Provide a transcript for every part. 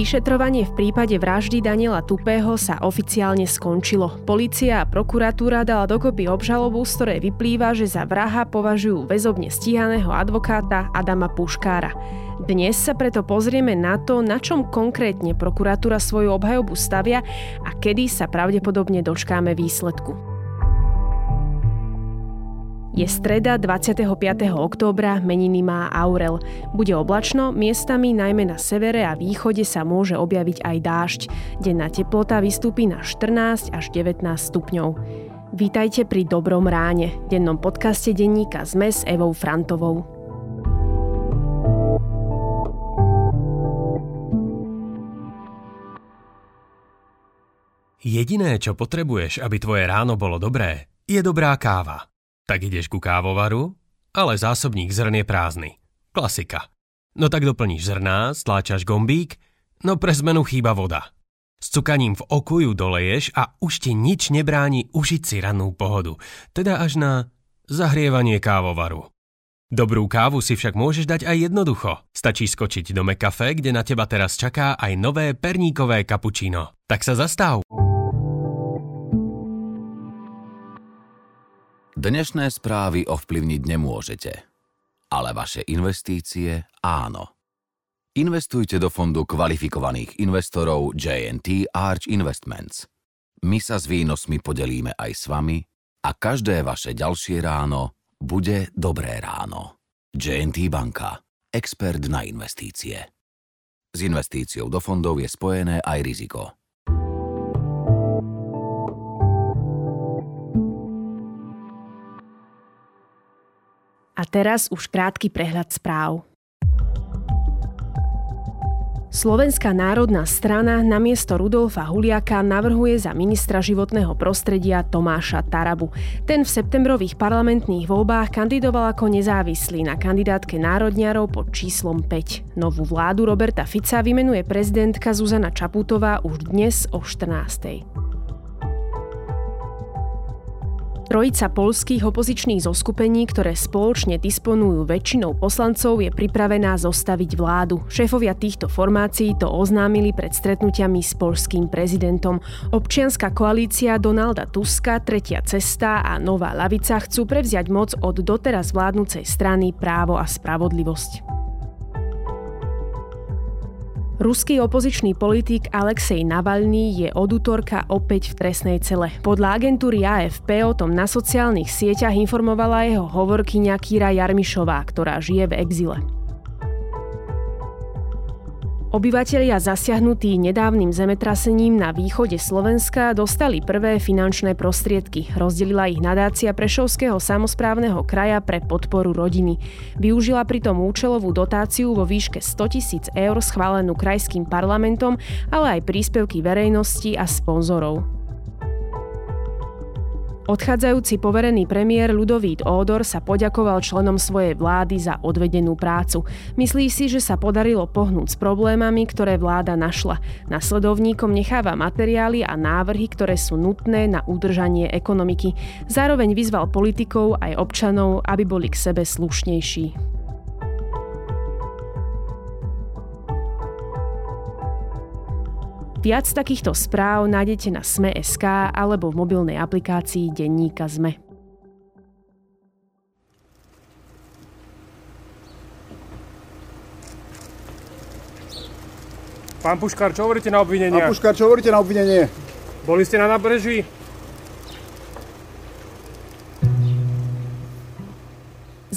Vyšetrovanie v prípade vraždy Daniela Tupého sa oficiálne skončilo. Polícia a prokuratúra dala dokopy obžalobu, z ktorej vyplýva, že za vraha považujú väzobne stíhaného advokáta Adama Puškára. Dnes sa preto pozrieme na to, na čom konkrétne prokuratúra svoju obhajobu stavia a kedy sa pravdepodobne dočkáme výsledku. Je streda 25. októbra, meniny má Aurel. Bude oblačno, miestami najmä na severe a východe sa môže objaviť aj dážď. Denná teplota vystúpi na 14 až 19 stupňov. Vítajte pri Dobrom ráne, dennom podcaste denníka ZME s Evou Frantovou. Jediné, čo potrebuješ, aby tvoje ráno bolo dobré, je dobrá káva. Tak ideš ku kávovaru, ale zásobník zrn je prázdny. Klasika. No tak doplníš zrná, stláčaš gombík, no pre zmenu chýba voda. S cukaním v oku ju doleješ a už ti nič nebráni užiť si rannú pohodu, teda až na zahrievanie kávovaru. Dobrú kávu si však môžeš dať aj jednoducho. Stačí skočiť do McCafe, kde na teba teraz čaká aj nové perníkové kapučíno. Tak sa zastav. Dnešné správy ovplyvniť nemôžete, ale vaše investície áno. Investujte do fondu kvalifikovaných investorov JNT Arch Investments. My sa s výnosmi podelíme aj s vami a každé vaše ďalšie ráno bude dobré ráno. JNT Banka. Expert na investície. S investíciou do fondov je spojené aj riziko. A teraz už krátky prehľad správ. Slovenská národná strana namiesto Rudolfa Huliaka navrhuje za ministra životného prostredia Tomáša Tarabu. Ten v septembrových parlamentných voľbách kandidoval ako nezávislý na kandidátke národňarov pod číslom 5. Novú vládu Roberta Fica vymenuje prezidentka Zuzana Čaputová už dnes o 14. Trojica polských opozičných zoskupení, ktoré spoločne disponujú väčšinou poslancov, je pripravená zostaviť vládu. Šéfovia týchto formácií to oznámili pred stretnutiami s polským prezidentom. Občianská koalícia Donalda Tuska, Tretia cesta a Nová lavica chcú prevziať moc od doteraz vládnucej strany Právo a spravodlivosť. Ruský opozičný politik Alexej Navalny je od útorka opäť v trestnej cele. Podľa agentúry AFP o tom na sociálnych sieťach informovala jeho hovorkyňa Kira Jarmišová, ktorá žije v exile. Obyvatelia zasiahnutí nedávnym zemetrasením na východe Slovenska dostali prvé finančné prostriedky. Rozdelila ich nadácia Prešovského samozprávneho kraja pre podporu rodiny. Využila pritom účelovú dotáciu vo výške 100 tisíc eur schválenú krajským parlamentom, ale aj príspevky verejnosti a sponzorov. Odchádzajúci poverený premiér Ludovít Ódor sa poďakoval členom svojej vlády za odvedenú prácu. Myslí si, že sa podarilo pohnúť s problémami, ktoré vláda našla. Nasledovníkom necháva materiály a návrhy, ktoré sú nutné na udržanie ekonomiky. Zároveň vyzval politikov aj občanov, aby boli k sebe slušnejší. Viac takýchto správ nájdete na Sme.sk alebo v mobilnej aplikácii Denníka Sme. Pán Puškár, čo hovoríte na obvinenie? Pán Puškár, čo hovoríte na obvinenie? Boli ste na nábreží?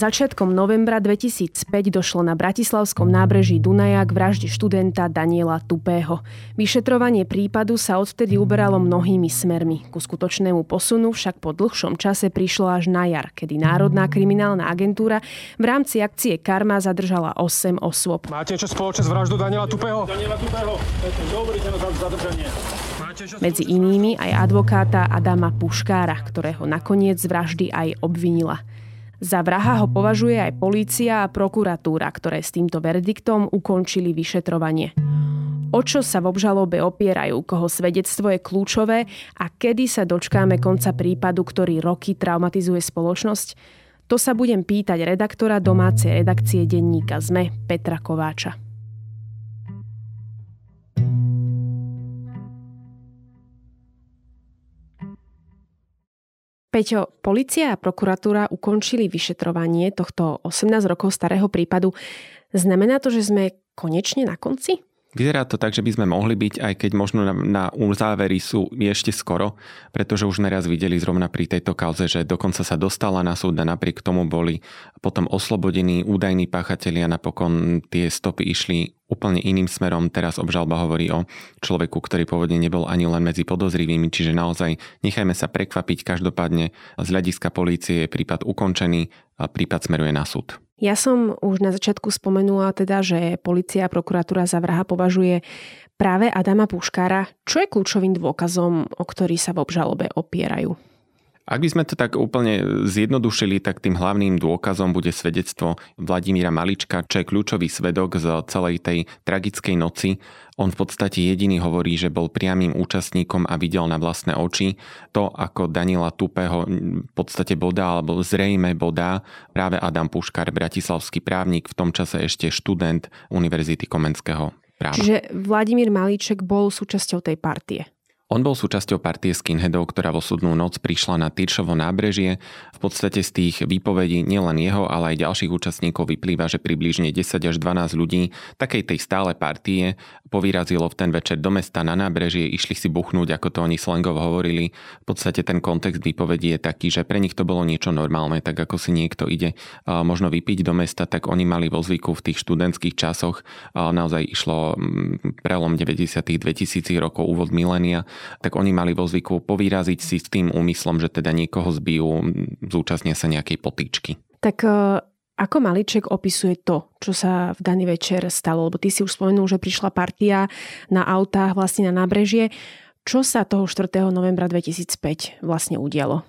Začiatkom novembra 2005 došlo na Bratislavskom nábreží Dunaja k vražde študenta Daniela Tupého. Vyšetrovanie prípadu sa odvtedy uberalo mnohými smermi. Ku skutočnému posunu však po dlhšom čase prišlo až na jar, kedy Národná kriminálna agentúra v rámci akcie Karma zadržala 8 osôb. Máte čo spoločné s vraždou Daniela Tupého? Daniela Tupého, zadržanie. Medzi inými aj advokáta Adama Puškára, ktorého nakoniec z vraždy aj obvinila. Za vraha ho považuje aj polícia a prokuratúra, ktoré s týmto verdiktom ukončili vyšetrovanie. O čo sa v obžalobe opierajú, koho svedectvo je kľúčové a kedy sa dočkáme konca prípadu, ktorý roky traumatizuje spoločnosť? To sa budem pýtať redaktora domácej redakcie denníka ZME Petra Kováča. Peťo, policia a prokuratúra ukončili vyšetrovanie tohto 18 rokov starého prípadu. Znamená to, že sme konečne na konci? Vyzerá to tak, že by sme mohli byť, aj keď možno na, na uzávery sú ešte skoro, pretože už neraz videli zrovna pri tejto kauze, že dokonca sa dostala na súd a napriek tomu boli potom oslobodení údajní páchatelia, napokon tie stopy išli úplne iným smerom. Teraz obžalba hovorí o človeku, ktorý pôvodne nebol ani len medzi podozrivými, čiže naozaj nechajme sa prekvapiť. Každopádne z hľadiska polície je prípad ukončený a prípad smeruje na súd. Ja som už na začiatku spomenula teda, že policia a prokuratúra za vraha považuje práve Adama Puškára. Čo je kľúčovým dôkazom, o ktorý sa v obžalobe opierajú? Ak by sme to tak úplne zjednodušili, tak tým hlavným dôkazom bude svedectvo Vladimíra Malička, čo je kľúčový svedok z celej tej tragickej noci. On v podstate jediný hovorí, že bol priamým účastníkom a videl na vlastné oči to, ako Daniela Tupého v podstate bodá, alebo zrejme bodá práve Adam Puškar, bratislavský právnik, v tom čase ešte študent Univerzity Komenského práva. Čiže Vladimír Malíček bol súčasťou tej partie. On bol súčasťou partie skinheadov, ktorá vo súdnu noc prišla na Tyršovo nábrežie. V podstate z tých výpovedí nielen jeho, ale aj ďalších účastníkov vyplýva, že približne 10 až 12 ľudí takej tej stále partie povyrazilo v ten večer do mesta na nábrežie, išli si buchnúť, ako to oni slangovo hovorili. V podstate ten kontext výpovedí je taký, že pre nich to bolo niečo normálne, tak ako si niekto ide možno vypiť do mesta, tak oni mali vo zvyku v tých študentských časoch. Naozaj išlo prelom 90. 2000 rokov, úvod milénia tak oni mali vo zvyku povyraziť si s tým úmyslom, že teda niekoho zbijú, zúčastnia sa nejakej potýčky. Tak e, ako Maliček opisuje to, čo sa v daný večer stalo? Lebo ty si už spomenul, že prišla partia na autách vlastne na nábrežie. Čo sa toho 4. novembra 2005 vlastne udialo?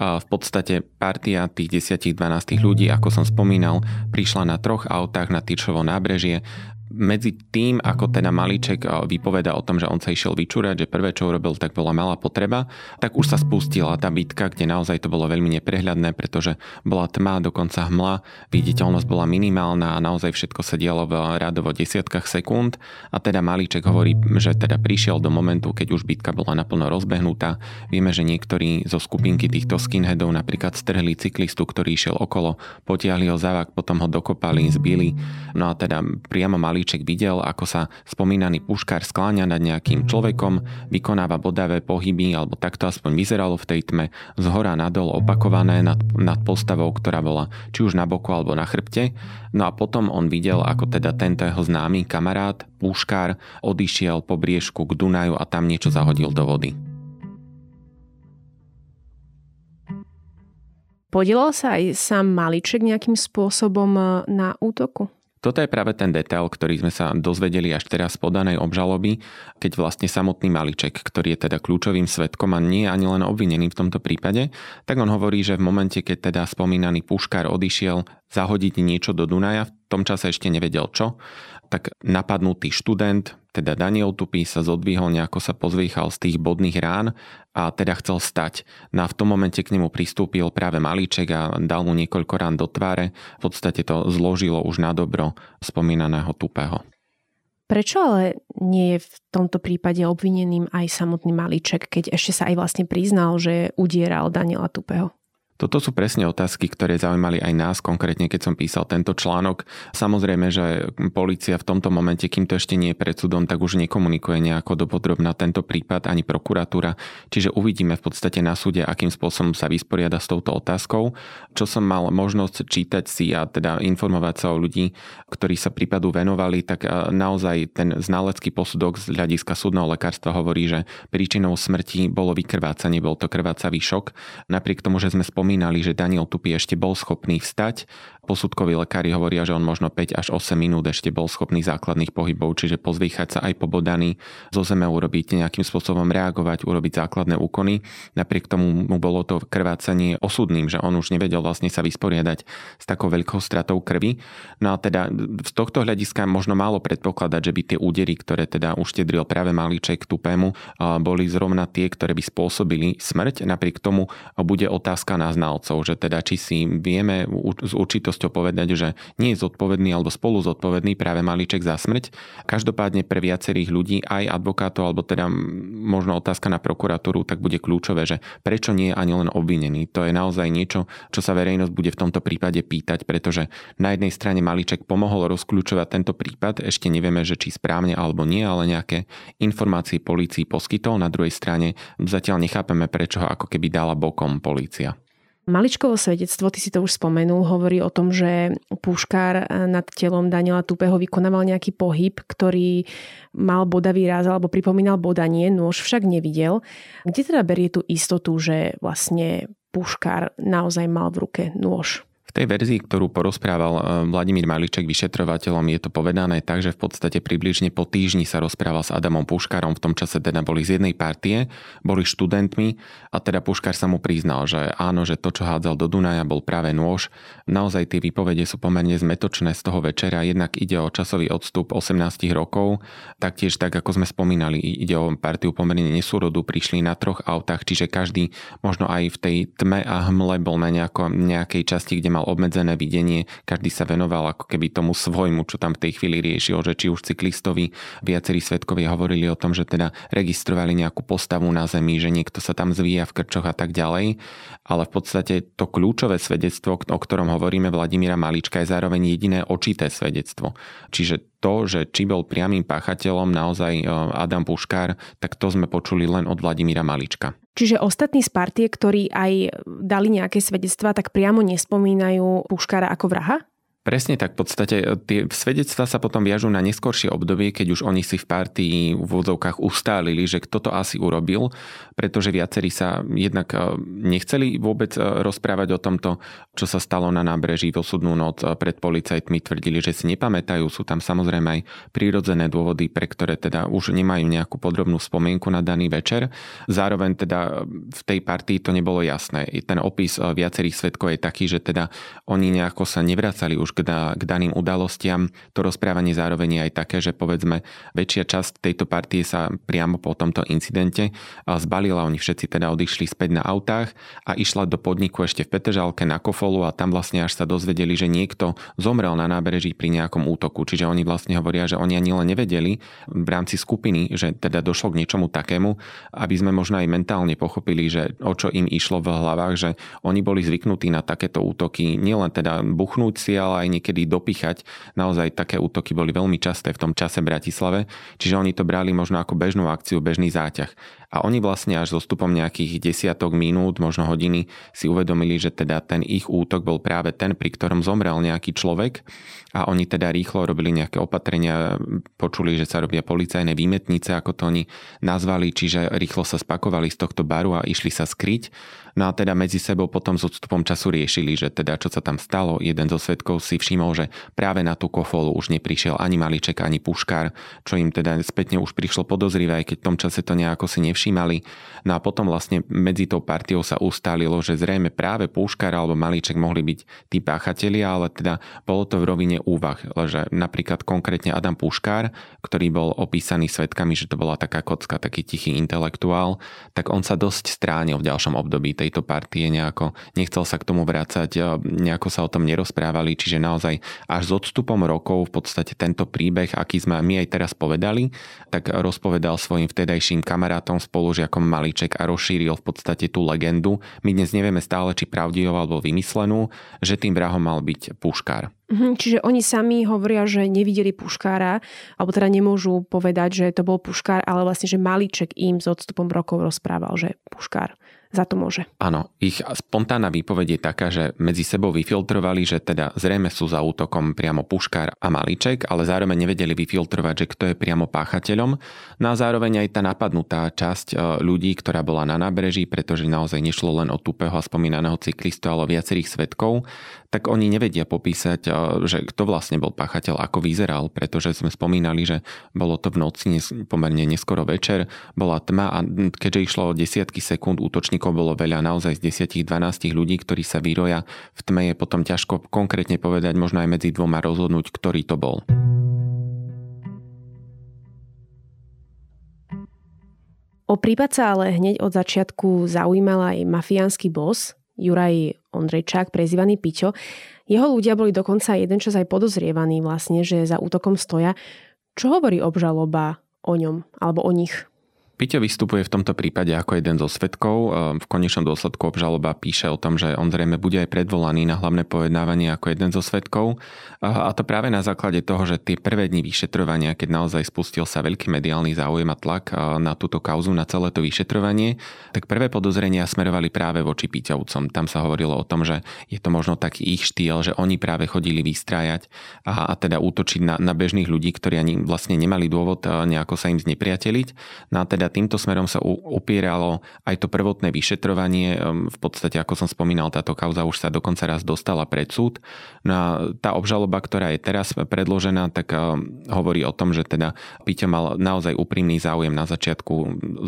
A v podstate partia tých 10-12 ľudí, ako som spomínal, prišla na troch autách na Tyršovo nábrežie medzi tým, ako teda Malíček eh, vypoveda o tom, že on sa išiel vyčúrať, že prvé, čo urobil, tak bola malá potreba, tak už sa spustila tá bitka, kde naozaj to bolo veľmi neprehľadné, pretože bola tma, dokonca hmla, viditeľnosť bola minimálna a naozaj všetko sa dialo v radovo desiatkách sekúnd a teda Malíček hovorí, že teda prišiel do momentu, keď už bitka bola naplno rozbehnutá. Vieme, že niektorí zo skupinky týchto skinheadov napríklad strhli cyklistu, ktorý išiel okolo, potiahli ho zavak, potom ho dokopali, zbili. No a teda priamo Malíček Havlíček videl, ako sa spomínaný puškár skláňa nad nejakým človekom, vykonáva bodavé pohyby, alebo takto aspoň vyzeralo v tej tme, z hora nadol opakované nad, nad postavou, ktorá bola či už na boku alebo na chrbte. No a potom on videl, ako teda tento jeho známy kamarát, puškár, odišiel po briežku k Dunaju a tam niečo zahodil do vody. Podielal sa aj sám Maliček nejakým spôsobom na útoku? Toto je práve ten detail, ktorý sme sa dozvedeli až teraz z podanej obžaloby, keď vlastne samotný Maliček, ktorý je teda kľúčovým svetkom a nie ani len obvinený v tomto prípade, tak on hovorí, že v momente, keď teda spomínaný puškár odišiel zahodiť niečo do Dunaja, v tom čase ešte nevedel čo, tak napadnutý študent, teda Daniel Tupý sa zodvihol, nejako sa pozvíchal z tých bodných rán a teda chcel stať. No a v tom momente k nemu pristúpil práve Malíček a dal mu niekoľko rán do tváre. V podstate to zložilo už na dobro spomínaného Tupého. Prečo ale nie je v tomto prípade obvineným aj samotný Malíček, keď ešte sa aj vlastne priznal, že udieral Daniela Tupého? Toto sú presne otázky, ktoré zaujímali aj nás, konkrétne keď som písal tento článok. Samozrejme, že policia v tomto momente, kým to ešte nie je pred súdom, tak už nekomunikuje nejako dopodrobná tento prípad ani prokuratúra. Čiže uvidíme v podstate na súde, akým spôsobom sa vysporiada s touto otázkou. Čo som mal možnosť čítať si a teda informovať sa o ľudí, ktorí sa prípadu venovali, tak naozaj ten znalecký posudok z hľadiska súdneho lekárstva hovorí, že príčinou smrti bolo vykrvácanie, bol to krvácavý šok. Napriek tomu, že sme spomínali spomínali, že Daniel Tupy ešte bol schopný vstať. Posudkoví lekári hovoria, že on možno 5 až 8 minút ešte bol schopný základných pohybov, čiže pozvýchať sa aj pobodaný, zo zeme urobiť nejakým spôsobom reagovať, urobiť základné úkony. Napriek tomu mu bolo to krvácanie osudným, že on už nevedel vlastne sa vysporiadať s takou veľkou stratou krvi. No a teda z tohto hľadiska možno málo predpokladať, že by tie údery, ktoré teda uštedril práve Malíček Tupému, boli zrovna tie, ktoré by spôsobili smrť. Napriek tomu bude otázka na znalcov, že teda či si vieme s určitosťou povedať, že nie je zodpovedný alebo spolu zodpovedný práve Maliček za smrť. Každopádne pre viacerých ľudí, aj advokátov, alebo teda možno otázka na prokuratúru, tak bude kľúčové, že prečo nie je ani len obvinený. To je naozaj niečo, čo sa verejnosť bude v tomto prípade pýtať, pretože na jednej strane Maliček pomohol rozkľúčovať tento prípad, ešte nevieme, že či správne alebo nie, ale nejaké informácie polícii poskytol. Na druhej strane zatiaľ nechápeme, prečo ho ako keby dala bokom polícia. Maličkovo svedectvo, ty si to už spomenul, hovorí o tom, že Púškár nad telom Daniela Tupeho vykonával nejaký pohyb, ktorý mal bodavý ráz alebo pripomínal bodanie, nôž však nevidel. Kde teda berie tú istotu, že vlastne Puškár naozaj mal v ruke nôž? V tej verzii, ktorú porozprával eh, Vladimír Maliček vyšetrovateľom, je to povedané tak, že v podstate približne po týždni sa rozprával s Adamom Puškárom, v tom čase teda boli z jednej partie, boli študentmi a teda Puškár sa mu priznal, že áno, že to, čo hádzal do Dunaja, bol práve nôž. Naozaj tie výpovede sú pomerne zmetočné z toho večera, jednak ide o časový odstup 18 rokov, taktiež tak, ako sme spomínali, ide o partiu pomerne nesúrodu, prišli na troch autách, čiže každý možno aj v tej tme a hmle bol na nejako, nejakej časti, kde mal mal obmedzené videnie, každý sa venoval ako keby tomu svojmu, čo tam v tej chvíli riešil, že či už cyklistovi, viacerí svetkovia hovorili o tom, že teda registrovali nejakú postavu na zemi, že niekto sa tam zvíja v krčoch a tak ďalej, ale v podstate to kľúčové svedectvo, o ktorom hovoríme Vladimíra Malička, je zároveň jediné očité svedectvo. Čiže to, že či bol priamým páchateľom naozaj e, Adam Puškár, tak to sme počuli len od Vladimíra Malička. Čiže ostatní z partie, ktorí aj dali nejaké svedectvá, tak priamo nespomínajú Puškára ako vraha? Presne tak, v podstate e, tie svedectvá sa potom viažú na neskoršie obdobie, keď už oni si v partii v úvodzovkách ustálili, že kto to asi urobil, pretože viacerí sa jednak e, nechceli vôbec e, rozprávať o tomto, čo sa stalo na nábreží v osudnú noc pred policajtmi, tvrdili, že si nepamätajú, sú tam samozrejme aj prírodzené dôvody, pre ktoré teda už nemajú nejakú podrobnú spomienku na daný večer. Zároveň teda v tej partii to nebolo jasné. Ten opis viacerých svetkov je taký, že teda oni nejako sa nevracali už už k, da, k daným udalostiam. To rozprávanie zároveň je aj také, že povedzme väčšia časť tejto partie sa priamo po tomto incidente zbalila, oni všetci teda odišli späť na autách a išla do podniku ešte v Petržalke na Kofolu a tam vlastne až sa dozvedeli, že niekto zomrel na nábreží pri nejakom útoku. Čiže oni vlastne hovoria, že oni ani len nevedeli v rámci skupiny, že teda došlo k niečomu takému, aby sme možno aj mentálne pochopili, že o čo im išlo v hlavách, že oni boli zvyknutí na takéto útoky, nielen teda buchnúť si, ale niekedy dopichať. Naozaj také útoky boli veľmi časté v tom čase Bratislave, čiže oni to brali možno ako bežnú akciu, bežný záťah. A oni vlastne až so stupom nejakých desiatok minút, možno hodiny si uvedomili, že teda ten ich útok bol práve ten, pri ktorom zomrel nejaký človek a oni teda rýchlo robili nejaké opatrenia, počuli, že sa robia policajné výmetnice, ako to oni nazvali, čiže rýchlo sa spakovali z tohto baru a išli sa skryť. No a teda medzi sebou potom s odstupom času riešili, že teda čo sa tam stalo. Jeden zo svetkov si všimol, že práve na tú kofolu už neprišiel ani Maliček, ani Puškár, čo im teda spätne už prišlo podozrivé, aj keď v tom čase to nejako si nevšimli nevšímali. No a potom vlastne medzi tou partiou sa ustálilo, že zrejme práve Púškar alebo Malíček mohli byť tí páchatelia, ale teda bolo to v rovine úvah, že napríklad konkrétne Adam Púškár, ktorý bol opísaný svetkami, že to bola taká kocka, taký tichý intelektuál, tak on sa dosť stránil v ďalšom období tejto partie nejako, nechcel sa k tomu vrácať, nejako sa o tom nerozprávali, čiže naozaj až s odstupom rokov v podstate tento príbeh, aký sme my aj teraz povedali, tak rozpovedal svojim vtedajším kamarátom spolužiakom Maliček a rozšíril v podstate tú legendu. My dnes nevieme stále, či pravdivú alebo vymyslenú, že tým vrahom mal byť Puškár. Mhm, čiže oni sami hovoria, že nevideli Puškára, alebo teda nemôžu povedať, že to bol Puškár, ale vlastne, že Maliček im s odstupom rokov rozprával, že Puškár za to môže. Áno, ich spontánna výpoveď je taká, že medzi sebou vyfiltrovali, že teda zrejme sú za útokom priamo Puškár a Malíček, ale zároveň nevedeli vyfiltrovať, že kto je priamo páchateľom. No a zároveň aj tá napadnutá časť e, ľudí, ktorá bola na nábreží, pretože naozaj nešlo len o tupého a spomínaného cyklistu, ale viacerých svetkov, tak oni nevedia popísať, eh, že kto vlastne bol páchateľ, ako vyzeral, pretože sme spomínali, že bolo to v noci pomerne neskoro večer, bola tma a keďže išlo o desiatky sekúnd, útočníkov bolo veľa, naozaj z 10-12 ľudí, ktorí sa vyroja v tme je potom ťažko konkrétne povedať, možno aj medzi dvoma rozhodnúť, ktorý to bol. O prípad sa ale hneď od začiatku zaujímal aj mafiánsky bos, Juraj Ondrejčák, prezývaný Piťo. Jeho ľudia boli dokonca jeden čas aj podozrievaní vlastne, že za útokom stoja. Čo hovorí obžaloba o ňom alebo o nich? Piťo vystupuje v tomto prípade ako jeden zo svetkov. Ehm, v konečnom dôsledku obžaloba píše o tom, že on zrejme bude aj predvolaný na hlavné pojednávanie ako jeden zo svetkov. A to práve na základe toho, že tie prvé dni vyšetrovania, keď naozaj spustil sa veľký mediálny záujem a tlak na túto kauzu, na celé to vyšetrovanie, tak prvé podozrenia smerovali práve voči Piťovcom. Tam sa hovorilo o tom, že je to možno taký ich štýl, že oni práve chodili vystrájať a, a teda útočiť na, na bežných ľudí, ktorí ani vlastne nemali dôvod nejako sa im znepriateliť. No a teda týmto smerom sa upieralo aj to prvotné vyšetrovanie. V podstate, ako som spomínal, táto kauza už sa dokonca raz dostala pred súd. No a tá obžaloba, ktorá je teraz predložená, tak hovorí o tom, že teda Piťo mal naozaj úprimný záujem na začiatku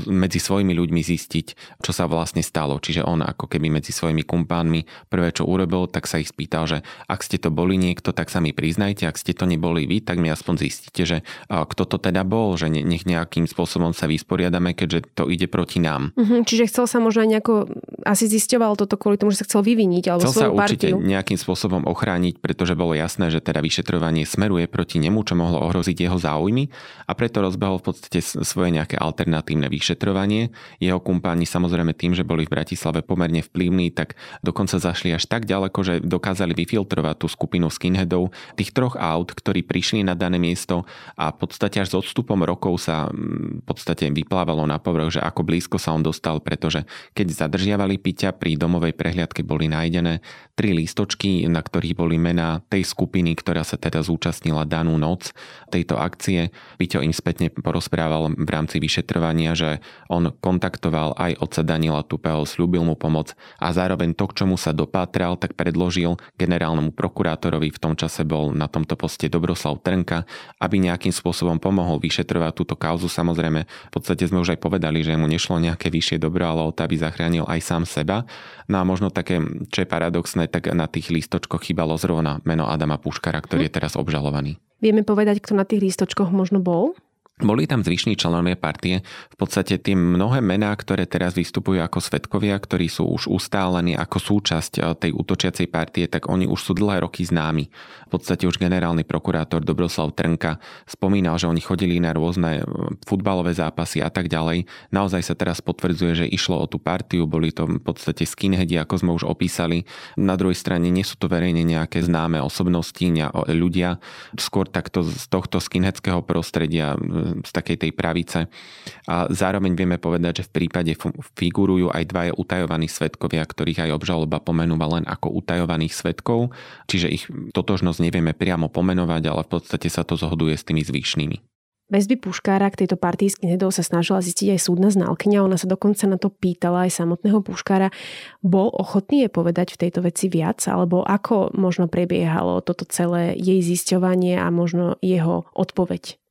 medzi svojimi ľuďmi zistiť, čo sa vlastne stalo. Čiže on ako keby medzi svojimi kumpánmi prvé, čo urobil, tak sa ich spýtal, že ak ste to boli niekto, tak sa mi priznajte, ak ste to neboli vy, tak mi aspoň zistíte, že kto to teda bol, že nech nejakým spôsobom sa vysporiada vysporiadame, keďže to ide proti nám. Uh-huh, čiže chcel sa možno nejako, asi zisťoval toto kvôli tomu, že sa chcel vyviniť alebo chcel svoju sa určite partiu. nejakým spôsobom ochrániť, pretože bolo jasné, že teda vyšetrovanie smeruje proti nemu, čo mohlo ohroziť jeho záujmy a preto rozbehol v podstate svoje nejaké alternatívne vyšetrovanie. Jeho kumpáni samozrejme tým, že boli v Bratislave pomerne vplyvní, tak dokonca zašli až tak ďaleko, že dokázali vyfiltrovať tú skupinu skinheadov, tých troch aut, ktorí prišli na dané miesto a v podstate až s odstupom rokov sa mm, v podstate vyplávali vyplávalo na povrch, že ako blízko sa on dostal, pretože keď zadržiavali Piťa, pri domovej prehliadke boli nájdené tri lístočky, na ktorých boli mená tej skupiny, ktorá sa teda zúčastnila danú noc tejto akcie. Piťo im spätne porozprával v rámci vyšetrovania, že on kontaktoval aj otca Daniela Tupého, slúbil mu pomoc a zároveň to, k čomu sa dopátral, tak predložil generálnemu prokurátorovi, v tom čase bol na tomto poste Dobroslav Trnka, aby nejakým spôsobom pomohol vyšetrovať túto kauzu. Samozrejme, v podstate sme už aj povedali, že mu nešlo nejaké vyššie dobro, ale o to, aby zachránil aj sám seba. No a možno také, čo je paradoxné, tak na tých lístočkoch chýbalo zrovna meno Adama Puškara, ktorý hm. je teraz obžalovaný. Vieme povedať, kto na tých lístočkoch možno bol? Boli tam zvyšní členovia partie, v podstate tie mnohé mená, ktoré teraz vystupujú ako svetkovia, ktorí sú už ustálení ako súčasť eh, tej útočiacej partie, tak oni už sú dlhé roky známi. V podstate už generálny prokurátor Dobroslav Trnka spomínal, že oni chodili na rôzne eh, futbalové zápasy a tak ďalej. Naozaj sa teraz potvrdzuje, že išlo o tú partiu, boli to v podstate skinheadi, ako sme už opísali. Na druhej strane nie sú to verejne nejaké známe osobnosti, ľudia, skôr takto z tohto skinheadského prostredia z takej tej pravice. A zároveň vieme povedať, že v prípade figurujú aj dvaja utajovaní svetkovia, ktorých aj obžaloba pomenúva len ako utajovaných svetkov, čiže ich totožnosť nevieme priamo pomenovať, ale v podstate sa to zhoduje s tými zvyšnými. Väzby Puškára k tejto partii skinheadov sa snažila zistiť aj súdna znalkyňa. Ona sa dokonca na to pýtala aj samotného Puškára. Bol ochotný je povedať v tejto veci viac? Alebo ako možno prebiehalo toto celé jej zisťovanie a možno jeho odpoveď?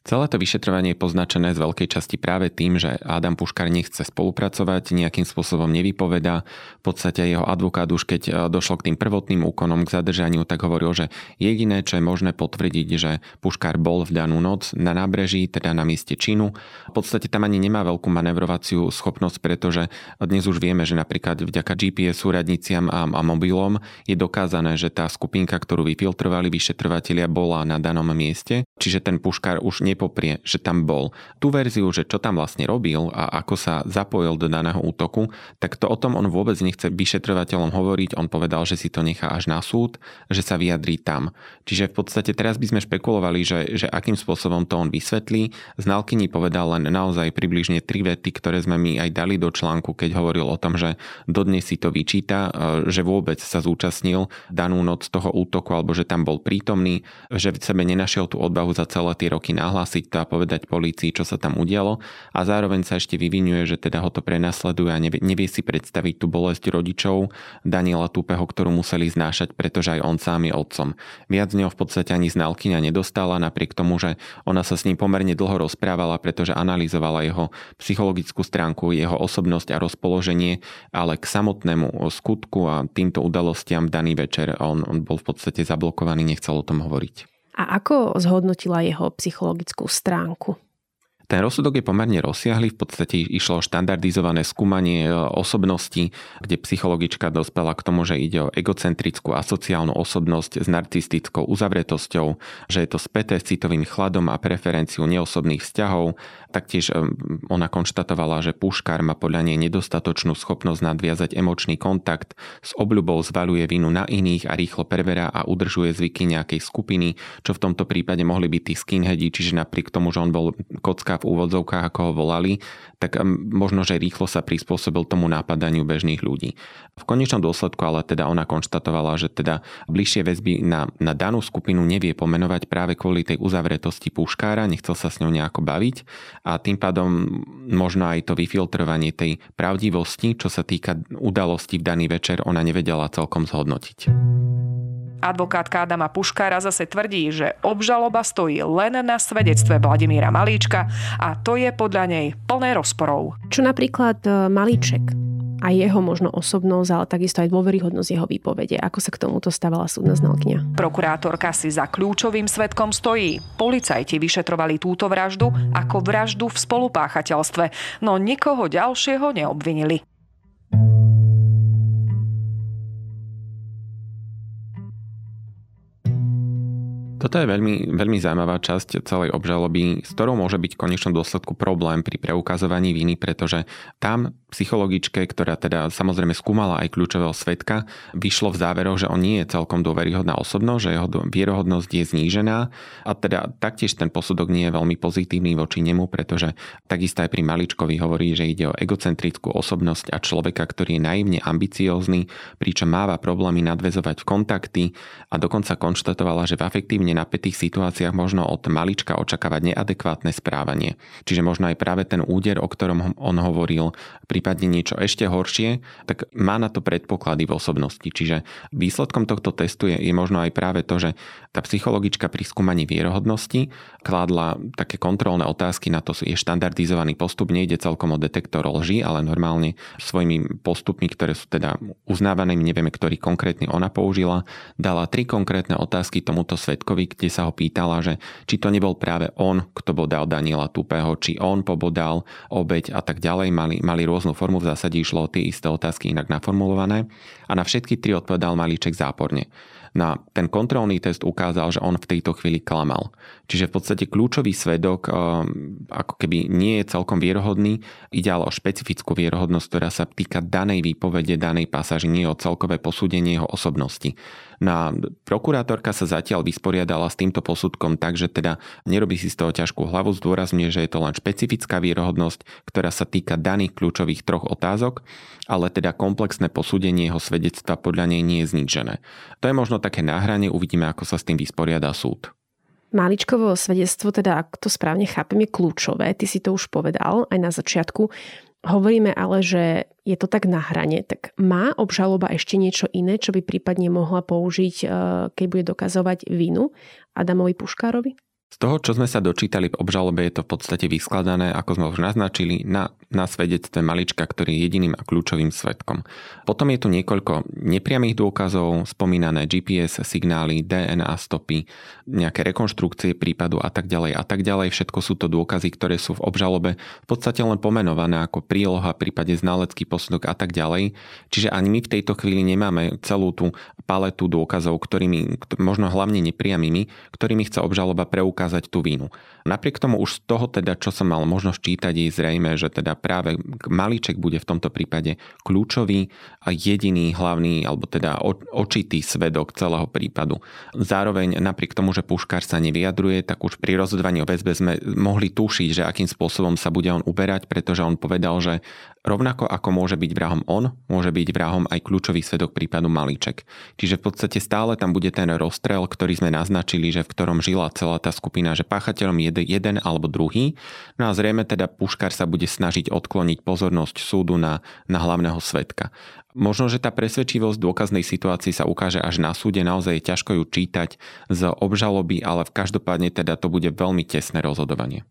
Celé to vyšetrovanie je poznačené z veľkej časti práve tým, že Adam Puškar nechce spolupracovať, nejakým spôsobom nevypoveda. V podstate jeho advokát už keď e, došlo k tým prvotným úkonom k zadržaniu, tak hovoril, že jediné, čo je možné potvrdiť, že Puškar bol v danú noc na nábreží, teda na mieste činu. V podstate tam ani nemá veľkú manevrovaciu schopnosť, pretože dnes už vieme, že napríklad vďaka GPS úradniciam a, a mobilom je dokázané, že tá skupinka, ktorú vyfiltrovali vyšetrovateľia, bola na danom mieste. Čiže ten Puškar už nepoprie, že tam bol. Tú verziu, že čo tam vlastne robil a ako sa zapojil do daného útoku, tak to o tom on vôbec nechce vyšetrovateľom hovoriť. On povedal, že si to nechá až na súd, že sa vyjadrí tam. Čiže v podstate teraz by sme špekulovali, že, že akým spôsobom to on vysvetlí. Znalkyni povedal len naozaj približne tri vety, ktoré sme mi aj dali do článku, keď hovoril o tom, že dodnes si to vyčíta, e, že vôbec sa zúčastnil danú noc toho útoku alebo že tam bol prítomný, že v sebe nenašiel tú odbahu za celé tie roky náhľad nahlásiť to a povedať polícii, čo sa tam udialo a zároveň sa ešte vyvinuje, že teda ho to prenasleduje a nevie, nevie si predstaviť tú bolesť rodičov Daniela Tupeho, ktorú museli znášať, pretože aj on sám je otcom. Viac neho v podstate ani znalkyňa nedostala, napriek tomu, že ona sa s ním pomerne dlho rozprávala, pretože analyzovala jeho psychologickú stránku, jeho osobnosť a rozpoloženie, ale k samotnému skutku a týmto udalostiam daný večer on, on bol v podstate zablokovaný, nechcel o tom hovoriť. A ako zhodnotila jeho psychologickú stránku? Ten rozsudok je pomerne rozsiahly, v podstate išlo o štandardizované skúmanie e, osobnosti, kde psychologička dospela k tomu, že ide o egocentrickú a sociálnu osobnosť s narcistickou uzavretosťou, že je to späté s citovým chladom a preferenciu neosobných vzťahov. Taktiež ona konštatovala, že puškár má podľa nej nedostatočnú schopnosť nadviazať emočný kontakt, s obľubou zvaluje vinu na iných a rýchlo preverá a udržuje zvyky nejakej skupiny, čo v tomto prípade mohli byť tí skinheadi, čiže napriek tomu, že on bol kocka v úvodzovkách, ako ho volali, tak možno, že rýchlo sa prispôsobil tomu nápadaniu bežných ľudí. V konečnom dôsledku ale teda ona konštatovala, že teda bližšie väzby na, na danú skupinu nevie pomenovať práve kvôli tej uzavretosti púškára, nechcel sa s ňou nejako baviť a tým pádom možno aj to vyfiltrovanie tej pravdivosti, čo sa týka udalosti v daný večer, ona nevedela celkom zhodnotiť. Advokátka Adama Puškára zase tvrdí, že obžaloba stojí len na svedectve Vladimíra Malíčka a to je podľa nej plné rozporov. Čo napríklad e, Malíček a jeho možno osobnosť, ale takisto aj dôveryhodnosť jeho výpovede. Ako sa k tomuto stavala súdna znalkňa? Prokurátorka si za kľúčovým svetkom stojí. Policajti vyšetrovali túto vraždu ako vraždu v spolupáchateľstve, no nikoho ďalšieho neobvinili. Toto je veľmi, veľmi zaujímavá časť celej obžaloby, s ktorou môže byť v konečnom dôsledku problém pri preukazovaní viny, pretože tam psychologičke, ktorá teda samozrejme skúmala aj kľúčového svetka, vyšlo v záveroch, že on nie je celkom dôveryhodná osobnosť, že jeho vierohodnosť je znížená. A teda taktiež ten posudok nie je veľmi pozitívny voči nemu, pretože takisto aj pri Maličkovi hovorí, že ide o egocentrickú osobnosť a človeka, ktorý je naivne ambiciózny, pričom máva problémy nadvezovať kontakty a dokonca konštatovala, že v afektívne mimoriadne napätých situáciách možno od malička očakávať neadekvátne správanie. Čiže možno aj práve ten úder, o ktorom on hovoril, prípadne niečo ešte horšie, tak má na to predpoklady v osobnosti. Čiže výsledkom tohto testu je, je možno aj práve to, že tá psychologička pri skúmaní vierohodnosti kládla také kontrolné otázky, na to je štandardizovaný postup, nejde celkom o detektor lži, ale normálne svojimi postupmi, ktoré sú teda uznávané, nevieme, ktorý konkrétny ona použila, dala tri konkrétne otázky tomuto svetkovi, Štefanovi, kde sa ho pýtala, že či to nebol práve on, kto bodal Daniela Tupého, či on pobodal obeď a tak ďalej. Mali, mali rôznu formu, v zásade išlo o tie isté otázky inak naformulované a na všetky tri odpovedal Malíček záporne. Na ten kontrolný test ukázal, že on v tejto chvíli klamal. Čiže v podstate kľúčový svedok ehm, ako keby nie je celkom vierohodný, ide ale o špecifickú vierohodnosť, ktorá sa týka danej výpovede, danej pasáži, nie o celkové posúdenie jeho osobnosti. Na prokurátorka sa zatiaľ vysporiadala s týmto posudkom tak, že teda nerobí si z toho ťažkú hlavu, zdôrazňuje, že je to len špecifická vierohodnosť, ktorá sa týka daných kľúčových troch otázok, ale teda komplexné posúdenie jeho svedectva podľa nej nie je zničené. To je možno také náhranie, uvidíme, ako sa s tým vysporiada súd. Maličkovo svedectvo, teda ak to správne chápem, je kľúčové. Ty si to už povedal aj na začiatku. Hovoríme ale, že je to tak na hrane, tak má obžaloba ešte niečo iné, čo by prípadne mohla použiť, eh, keď bude dokazovať vinu Adamovi Puškárovi? Z toho, čo sme sa dočítali v obžalobe, je to v podstate vyskladané, ako sme už naznačili, na, na svedectve malička, ktorý je jediným a kľúčovým svetkom. Potom je tu niekoľko nepriamých dôkazov, spomínané GPS signály, DNA stopy, nejaké rekonštrukcie prípadu a tak ďalej a tak ďalej. Všetko sú to dôkazy, ktoré sú v obžalobe v podstate len pomenované ako príloha, prípade znalecký posudok a tak ďalej. Čiže ani my v tejto chvíli nemáme celú tú paletu dôkazov, ktorými, možno hlavne nepriamými, ktorými chce obžaloba preukázať tú vínu. Napriek tomu už z toho teda, čo som mal možnosť čítať, je zrejme, že teda práve Malíček bude v tomto prípade kľúčový a jediný hlavný, alebo teda očitý svedok celého prípadu. Zároveň napriek tomu, že Puškár sa nevyjadruje, tak už pri rozhodovaní o väzbe sme mohli tušiť, že akým spôsobom sa bude on uberať, pretože on povedal, že Rovnako ako môže byť vrahom on, môže byť vrahom aj kľúčový svedok prípadu Malíček. Čiže v podstate stále tam bude ten rozstrel, ktorý sme naznačili, že v ktorom žila celá tá skupina, že páchateľom je jeden alebo druhý. No a zrejme teda Puškár sa bude snažiť odkloniť pozornosť súdu na, na hlavného svedka. Možno, že tá presvedčivosť dôkaznej situácii sa ukáže až na súde, naozaj je ťažko ju čítať z obžaloby, ale v každopádne teda to bude veľmi tesné rozhodovanie.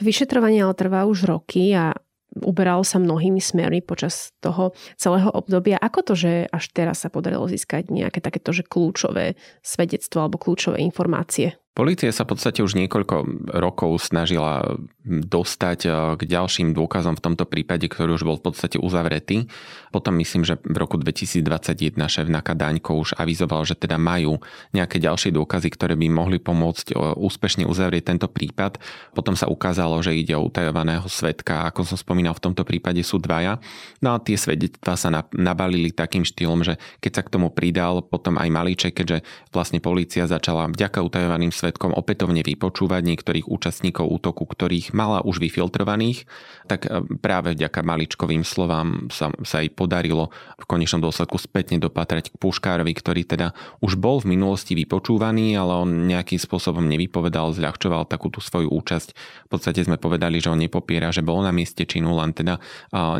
To vyšetrovanie ale trvá už roky a uberalo sa mnohými smermi počas toho celého obdobia. Ako to, že až teraz sa podarilo získať nejaké takéto že kľúčové svedectvo alebo kľúčové informácie? Polícia sa v podstate už niekoľko rokov snažila dostať eh, k ďalším dôkazom v tomto prípade, ktorý už bol v podstate uzavretý. Potom myslím, že v roku 2021 šéf Naka Daňko už avizoval, že teda majú nejaké ďalšie dôkazy, ktoré by mohli pomôcť eh, úspešne uzavrieť tento prípad. Potom sa ukázalo, že ide o utajovaného svetka, ako som spomínal, v tomto prípade sú dvaja. No a tie svedectvá sa nabalili takým štýlom, že keď sa k tomu pridal potom aj Malíček, keďže vlastne polícia začala vďaka utajovaným svetkom opätovne vypočúvať niektorých účastníkov útoku, ktorých mala už vyfiltrovaných, tak e, práve vďaka maličkovým slovám sa, sa jej podarilo v konečnom dôsledku spätne dopatrať k Puškárovi, ktorý teda už bol v minulosti vypočúvaný, ale on nejakým spôsobom nevypovedal, zľahčoval takú tú svoju účasť. V podstate sme povedali, že on nepopiera, že bol na mieste činu, len teda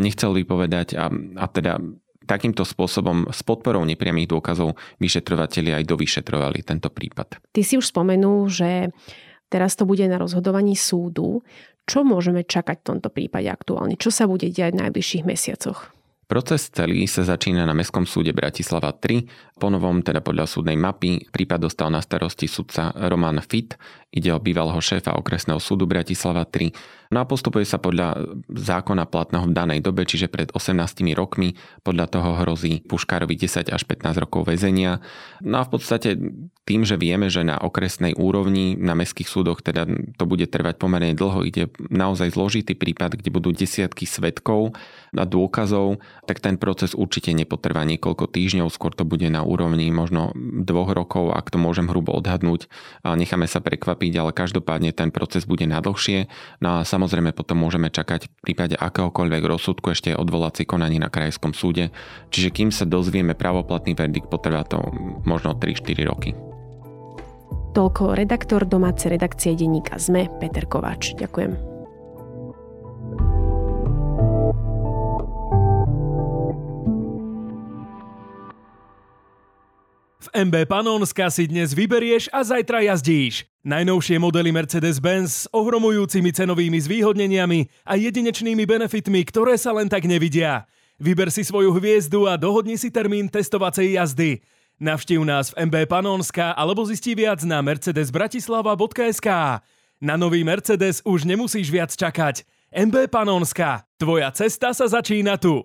nechcel vypovedať a, a teda takýmto spôsobom s podporou nepriamých dôkazov vyšetrovateľi aj dovyšetrovali tento prípad. Ty si už spomenul, že teraz to bude na rozhodovaní súdu. Čo môžeme čakať v tomto prípade aktuálne? Čo sa bude diať v najbližších mesiacoch? Proces celý sa začína na Mestskom súde Bratislava 3. Ponovom, teda podľa súdnej mapy, prípad dostal na starosti sudca Roman Fit. Ide o bývalého šéfa okresného súdu Bratislava 3 No a postupuje sa podľa zákona platného v danej dobe, čiže pred 18 rokmi. Podľa toho hrozí Puškárovi 10 až 15 rokov väzenia. No a v podstate tým, že vieme, že na okresnej úrovni, na mestských súdoch teda to bude trvať pomerne dlho, ide naozaj zložitý prípad, kde budú desiatky svetkov a dôkazov, tak ten proces určite nepotrvá niekoľko týždňov, skôr to bude na úrovni možno dvoch rokov, ak to môžem hrubo odhadnúť. Necháme sa prekvapiť, ale každopádne ten proces bude na dlhšie. No a Samozrejme potom môžeme čakať v prípade akéhokoľvek rozsudku ešte odvolací konanie na krajskom súde, čiže kým sa dozvieme pravoplatný verdikt, potrvá to možno 3-4 roky. Toľko redaktor domácej redakcie denníka ZME Peter Kováč. Ďakujem. V MB Panonska si dnes vyberieš a zajtra jazdíš. Najnovšie modely Mercedes-Benz s ohromujúcimi cenovými zvýhodneniami a jedinečnými benefitmi, ktoré sa len tak nevidia. Vyber si svoju hviezdu a dohodni si termín testovacej jazdy. Navštív nás v MB Panonska alebo zistí viac na mercedesbratislava.sk. Na nový Mercedes už nemusíš viac čakať. MB Panonska. Tvoja cesta sa začína tu.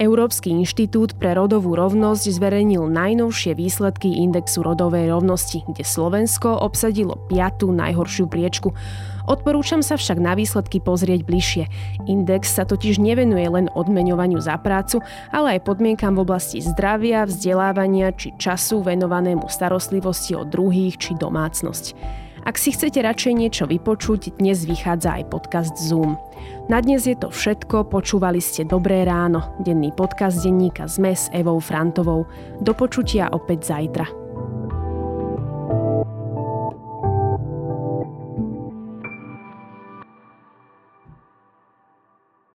Európsky inštitút pre rodovú rovnosť zverejnil najnovšie výsledky indexu rodovej rovnosti, kde Slovensko obsadilo piatú najhoršiu priečku. Odporúčam sa však na výsledky pozrieť bližšie. Index sa totiž nevenuje len odmeňovaniu za prácu, ale aj podmienkam v oblasti zdravia, vzdelávania či času venovanému starostlivosti o druhých či domácnosť. Ak si chcete radšej niečo vypočuť, dnes vychádza aj podcast Zoom. Na dnes je to všetko, počúvali ste Dobré ráno, denný podcast denníka ZME s Evou Frantovou. Do počutia opäť zajtra.